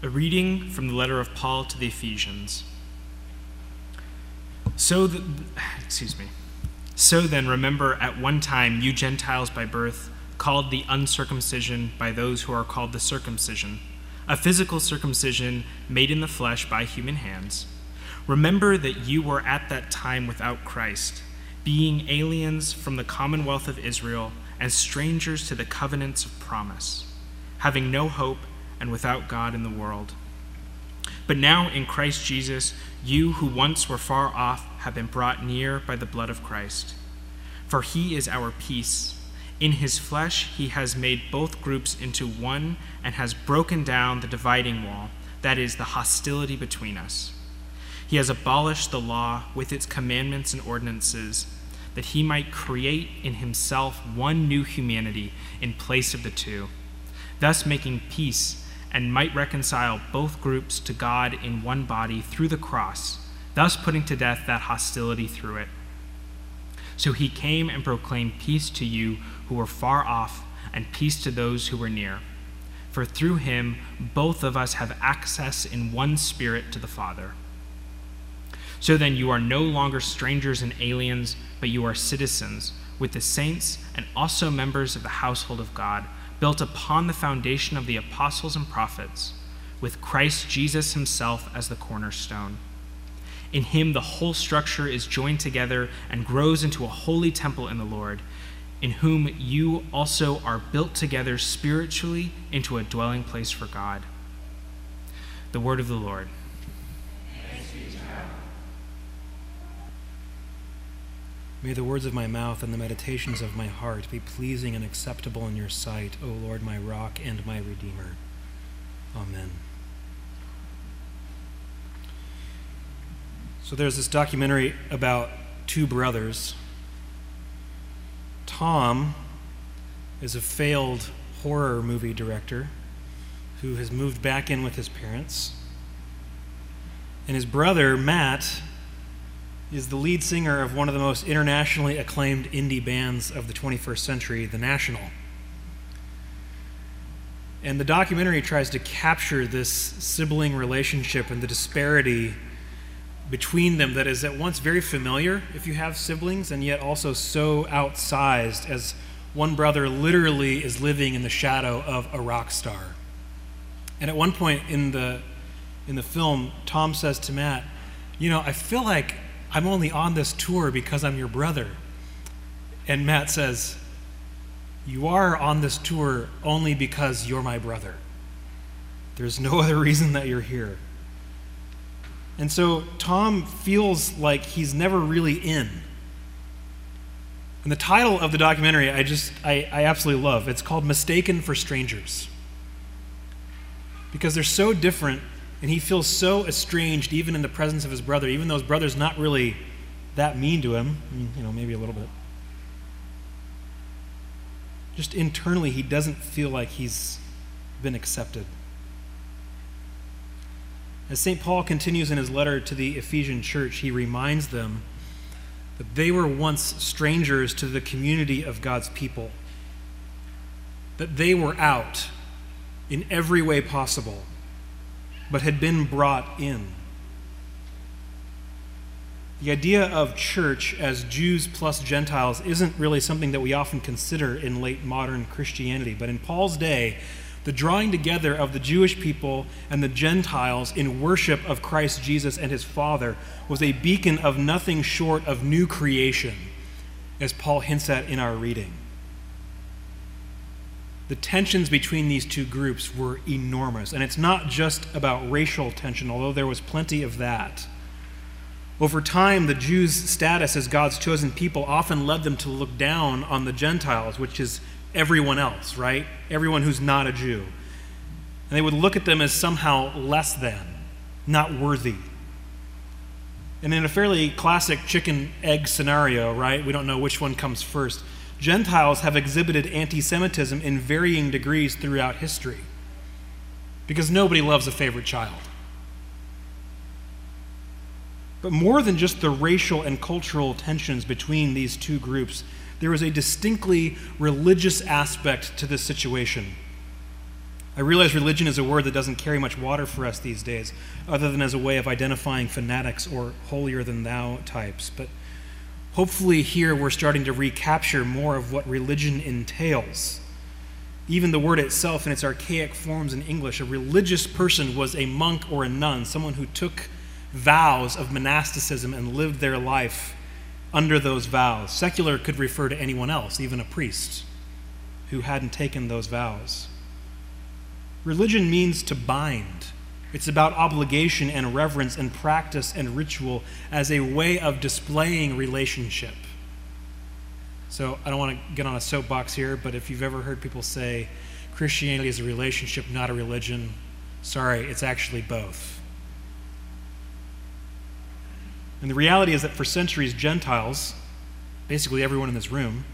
A reading from the letter of Paul to the Ephesians. So, excuse me. So then, remember at one time you Gentiles by birth, called the uncircumcision by those who are called the circumcision, a physical circumcision made in the flesh by human hands. Remember that you were at that time without Christ, being aliens from the commonwealth of Israel and strangers to the covenants of promise, having no hope and without God in the world. But now in Christ Jesus, you who once were far off have been brought near by the blood of Christ. For he is our peace. In his flesh, he has made both groups into one and has broken down the dividing wall, that is, the hostility between us. He has abolished the law with its commandments and ordinances, that he might create in himself one new humanity in place of the two, thus making peace and might reconcile both groups to God in one body through the cross, thus putting to death that hostility through it. So he came and proclaimed peace to you who were far off, and peace to those who were near. For through him both of us have access in one spirit to the Father. So then you are no longer strangers and aliens, but you are citizens with the saints and also members of the household of God built upon the foundation of the apostles and prophets, with Christ Jesus himself as the cornerstone. In him, the whole structure is joined together and grows into a holy temple in the Lord, in whom you also are built together spiritually into a dwelling place for God. The word of the Lord. May the words of my mouth and the meditations of my heart be pleasing and acceptable in your sight, O Lord, my rock and my redeemer. Amen. So there's this documentary about two brothers. Tom is a failed horror movie director who has moved back in with his parents. And his brother, Matt, is the lead singer of one of the most internationally acclaimed indie bands of the 21st century, The National. And the documentary tries to capture this sibling relationship and the disparity between them that is at once very familiar if you have siblings and yet also so outsized as one brother literally is living in the shadow of a rock star. And at one point in the in the film, Tom says to Matt, "You know, I feel like I'm only on this tour because I'm your brother. And Matt says, You are on this tour only because you're my brother. There's no other reason that you're here. And so Tom feels like he's never really in. And the title of the documentary I just I, I absolutely love. It's called Mistaken for Strangers. Because they're so different and he feels so estranged, even in the presence of his brother, even though his brother's not really that mean to him. I mean, you know, maybe a little bit. Just internally, he doesn't feel like he's been accepted. As St. Paul continues in his letter to the Ephesian church, he reminds them that they were once strangers to the community of God's people, that they were out in every way possible but had been brought in. The idea of church as Jews plus Gentiles isn't really something that we often consider in late modern Christianity, but in Paul's day, the drawing together of the Jewish people and the Gentiles in worship of Christ Jesus and his Father was a beacon of nothing short of new creation, as Paul hints at in our reading the tensions between these two groups were enormous. And it's not just about racial tension, although there was plenty of that. Over time, the Jews' status as God's chosen people often led them to look down on the Gentiles, which is everyone else, right? Everyone who's not a Jew. And they would look at them as somehow less than, not worthy. And in a fairly classic chicken egg scenario, right? We don't know which one comes first. Gentiles have exhibited anti Semitism in varying degrees throughout history because nobody loves a favorite child. But more than just the racial and cultural tensions between these two groups, there was a distinctly religious aspect to this situation. I realize religion is a word that doesn't carry much water for us these days, other than as a way of identifying fanatics or holier than thou types. But hopefully, here we're starting to recapture more of what religion entails. Even the word itself, in its archaic forms in English, a religious person was a monk or a nun, someone who took vows of monasticism and lived their life under those vows. Secular could refer to anyone else, even a priest who hadn't taken those vows. Religion means to bind. It's about obligation and reverence and practice and ritual as a way of displaying relationship. So I don't want to get on a soapbox here, but if you've ever heard people say Christianity is a relationship, not a religion, sorry, it's actually both. And the reality is that for centuries, Gentiles, basically everyone in this room,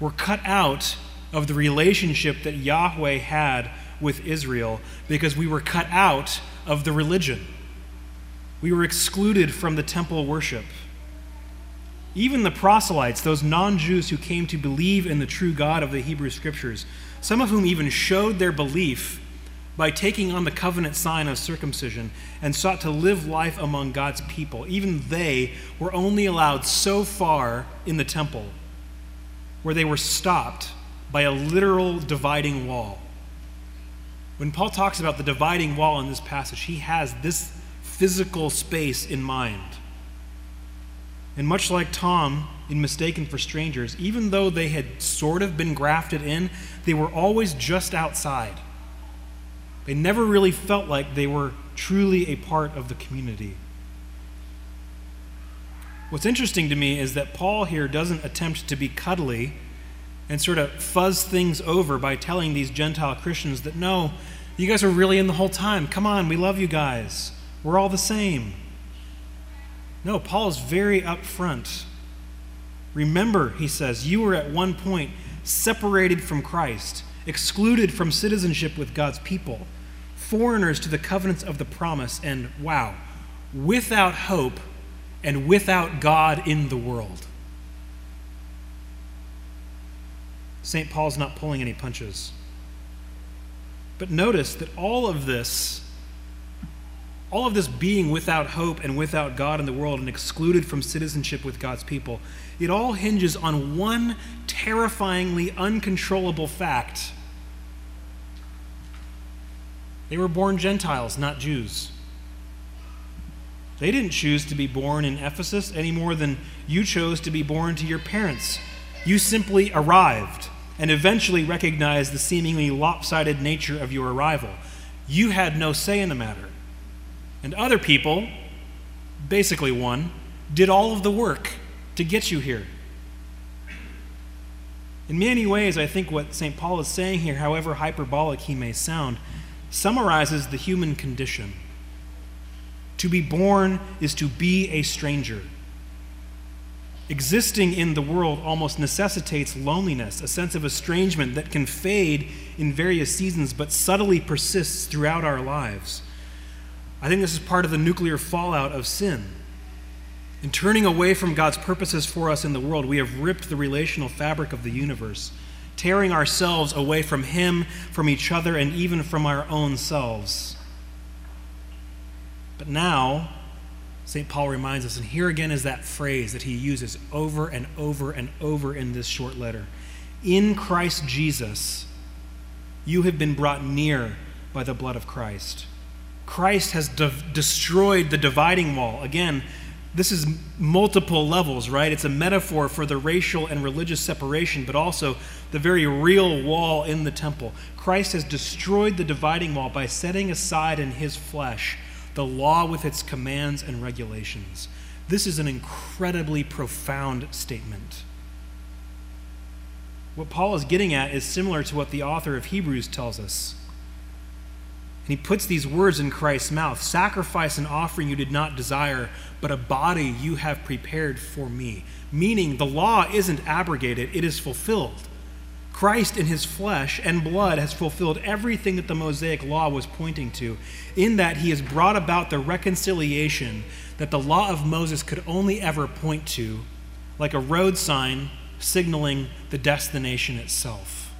were cut out of the relationship that Yahweh had with Israel because we were cut out of the religion. We were excluded from the temple worship. Even the proselytes, those non Jews who came to believe in the true God of the Hebrew Scriptures, some of whom even showed their belief by taking on the covenant sign of circumcision and sought to live life among God's people, even they were only allowed so far in the temple where they were stopped by a literal dividing wall. When Paul talks about the dividing wall in this passage, he has this physical space in mind. And much like Tom in Mistaken for Strangers, even though they had sort of been grafted in, they were always just outside. They never really felt like they were truly a part of the community. What's interesting to me is that Paul here doesn't attempt to be cuddly and sort of fuzz things over by telling these Gentile Christians that no, you guys are really in the whole time. Come on, we love you guys. We're all the same. No, Paul is very upfront. Remember, he says, you were at one point separated from Christ, excluded from citizenship with God's people foreigners to the covenants of the promise, and wow, without hope and without God in the world. St. Paul's not pulling any punches. But notice that all of this, all of this being without hope and without God in the world and excluded from citizenship with God's people, it all hinges on one terrifyingly uncontrollable fact they were born Gentiles, not Jews. They didn't choose to be born in Ephesus any more than you chose to be born to your parents. You simply arrived and eventually recognized the seemingly lopsided nature of your arrival. You had no say in the matter. And other people, basically one, did all of the work to get you here. In many ways, I think what St. Paul is saying here, however hyperbolic he may sound, summarizes the human condition. To be born is to be a stranger. Existing in the world almost necessitates loneliness, a sense of estrangement that can fade in various seasons but subtly persists throughout our lives. I think this is part of the nuclear fallout of sin. In turning away from God's purposes for us in the world, we have ripped the relational fabric of the universe tearing ourselves away from Him, from each other, and even from our own selves. But now, St. Paul reminds us, and here again is that phrase that he uses over and over and over in this short letter In Christ Jesus, you have been brought near by the blood of Christ. Christ has de- destroyed the dividing wall. Again, this is multiple levels, right? It's a metaphor for the racial and religious separation, but also the very real wall in the temple. Christ has destroyed the dividing wall by setting aside in his flesh the law with its commands and regulations. This is an incredibly profound statement. What Paul is getting at is similar to what the author of Hebrews tells us. And he puts these words in Christ's mouth Sacrifice and offering you did not desire, but a body you have prepared for me. Meaning, the law isn't abrogated, it is fulfilled. Christ in his flesh and blood has fulfilled everything that the Mosaic law was pointing to, in that he has brought about the reconciliation that the law of Moses could only ever point to, like a road sign signaling the destination itself.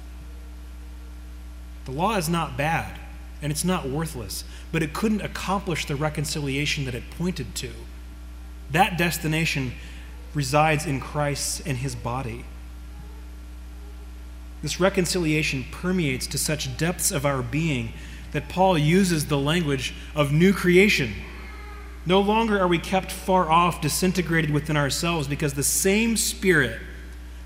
The law is not bad, and it's not worthless, but it couldn't accomplish the reconciliation that it pointed to. That destination resides in Christ and his body. This reconciliation permeates to such depths of our being that Paul uses the language of new creation. No longer are we kept far off, disintegrated within ourselves, because the same Spirit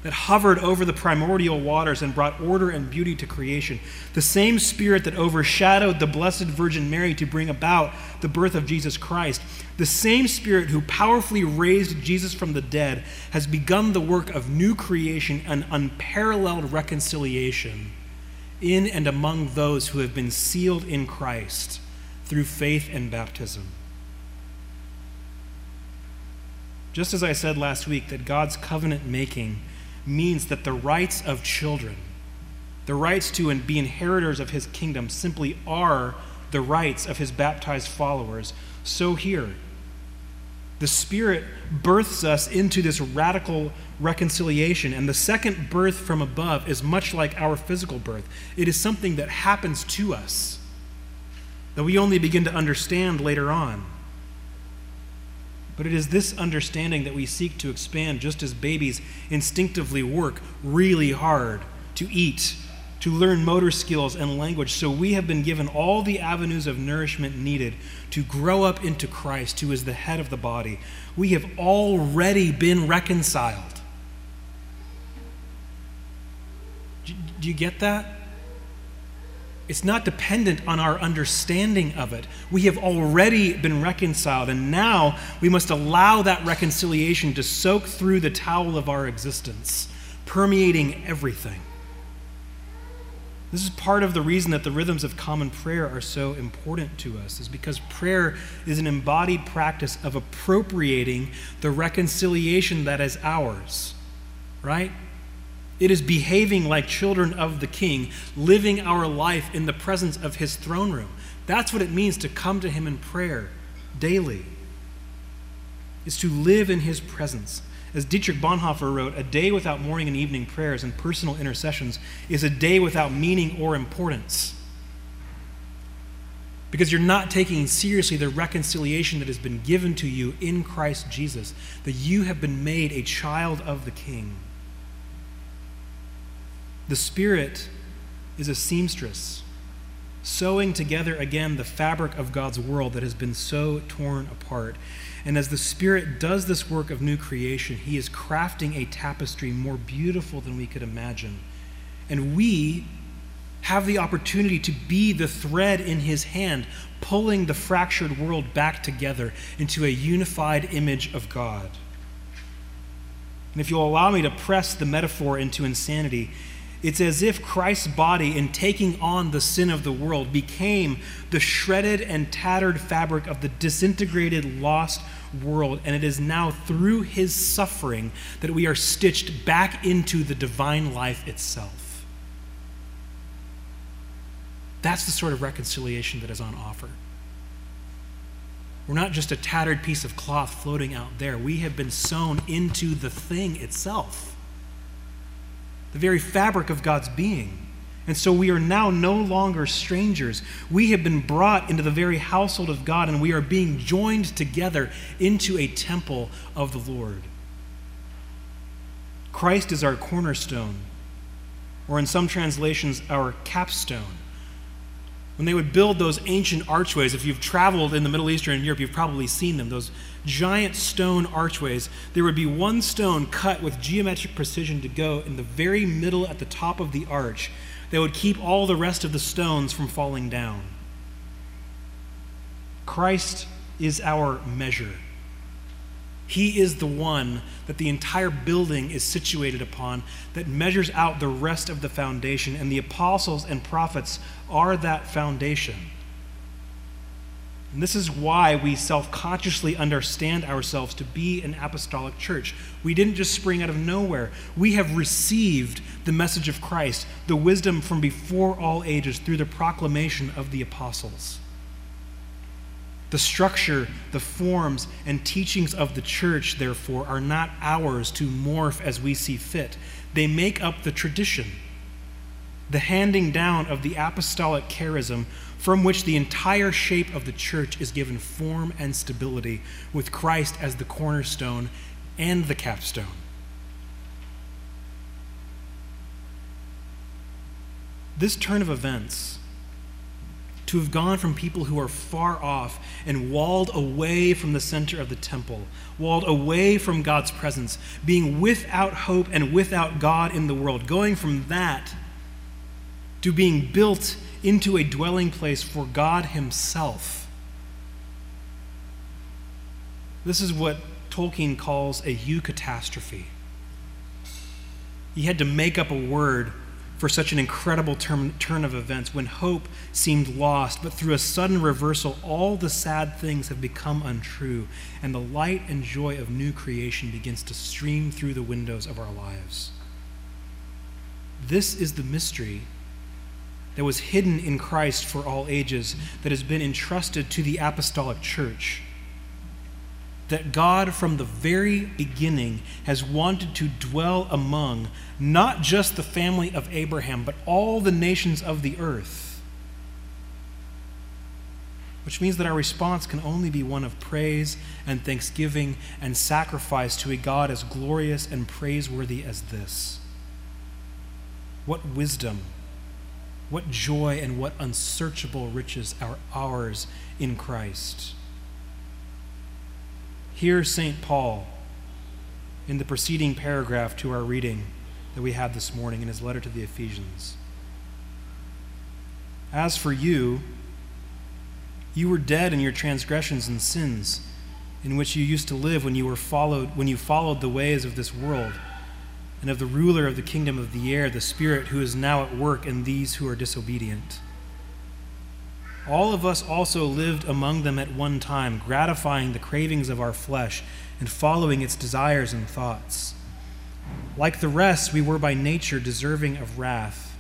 that hovered over the primordial waters and brought order and beauty to creation, the same Spirit that overshadowed the Blessed Virgin Mary to bring about the birth of Jesus Christ, the same Spirit who powerfully raised Jesus from the dead, has begun the work of new creation and unparalleled reconciliation in and among those who have been sealed in Christ through faith and baptism. Just as I said last week, that God's covenant making means that the rights of children, the rights to and be inheritors of his kingdom, simply are the rights of his baptized followers. So here, the Spirit births us into this radical reconciliation. And the second birth from above is much like our physical birth it is something that happens to us that we only begin to understand later on. But it is this understanding that we seek to expand just as babies instinctively work really hard to eat, to learn motor skills and language. So we have been given all the avenues of nourishment needed to grow up into Christ, who is the head of the body. We have already been reconciled. Do you get that? It's not dependent on our understanding of it. We have already been reconciled, and now we must allow that reconciliation to soak through the towel of our existence, permeating everything. This is part of the reason that the rhythms of common prayer are so important to us, is because prayer is an embodied practice of appropriating the reconciliation that is ours, right? It is behaving like children of the King, living our life in the presence of his throne room. That's what it means to come to him in prayer daily. Is to live in his presence. As Dietrich Bonhoeffer wrote, a day without morning and evening prayers and personal intercessions is a day without meaning or importance. Because you're not taking seriously the reconciliation that has been given to you in Christ Jesus, that you have been made a child of the King. The Spirit is a seamstress, sewing together again the fabric of God's world that has been so torn apart. And as the Spirit does this work of new creation, He is crafting a tapestry more beautiful than we could imagine. And we have the opportunity to be the thread in His hand, pulling the fractured world back together into a unified image of God. And if you'll allow me to press the metaphor into insanity, it's as if Christ's body, in taking on the sin of the world, became the shredded and tattered fabric of the disintegrated, lost world. And it is now through his suffering that we are stitched back into the divine life itself. That's the sort of reconciliation that is on offer. We're not just a tattered piece of cloth floating out there, we have been sewn into the thing itself the very fabric of God's being. And so we are now no longer strangers. We have been brought into the very household of God, and we are being joined together into a temple of the Lord. Christ is our cornerstone, or in some translations, our capstone. When they would build those ancient archways, if you've traveled in the Middle East or in Europe, you've probably seen them, those giant stone archways. There would be one stone cut with geometric precision to go in the very middle at the top of the arch that would keep all the rest of the stones from falling down. Christ is our measure. He is the one that the entire building is situated upon that measures out the rest of the foundation, and the apostles and prophets are that foundation. And this is why we self consciously understand ourselves to be an apostolic church. We didn't just spring out of nowhere. We have received the message of Christ, the wisdom from before all ages, through the proclamation of the apostles. The structure, the forms, and teachings of the church, therefore, are not ours to morph as we see fit. They make up the tradition. the handing down of the apostolic charism from which the entire shape of the church is given form and stability, with Christ as the cornerstone and the capstone. This turn of events, to have gone from people who are far off and walled away from the center of the temple, walled away from God's presence, being without hope and without God in the world, going from that to being built into a dwelling place for God Himself. This is what Tolkien calls a eucatastrophe. He had to make up a word for such an incredible term, turn of events when hope seemed lost, but through a sudden reversal, all the sad things have become untrue, and the light and joy of new creation begins to stream through the windows of our lives. This is the mystery that was hidden in Christ for all ages, that has been entrusted to the apostolic church. That God, from the very beginning, has wanted to dwell among not just the family of Abraham, but all the nations of the earth. Which means that our response can only be one of praise and thanksgiving and sacrifice to a God as glorious and praiseworthy as this. What wisdom! What joy and what unsearchable riches are ours in Christ. Hear St. Paul in the preceding paragraph to our reading that we had this morning in his letter to the Ephesians. As for you, you were dead in your transgressions and sins, in which you used to live when you were followed when you followed the ways of this world and of the ruler of the kingdom of the air, the Spirit who is now at work in these who are disobedient. All of us also lived among them at one time, gratifying the cravings of our flesh and following its desires and thoughts. Like the rest, we were by nature deserving of wrath.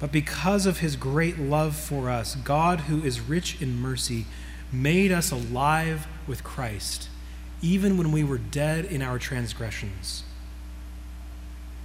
But because of his great love for us, God, who is rich in mercy, made us alive with Christ, even when we were dead in our transgressions.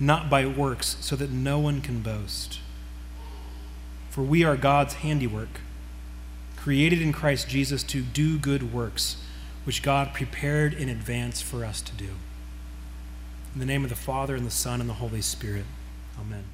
not by works, so that no one can boast. For we are God's handiwork, created in Christ Jesus to do good works, which God prepared in advance for us to do. In the name of the Father, and the Son, and the Holy Spirit. Amen.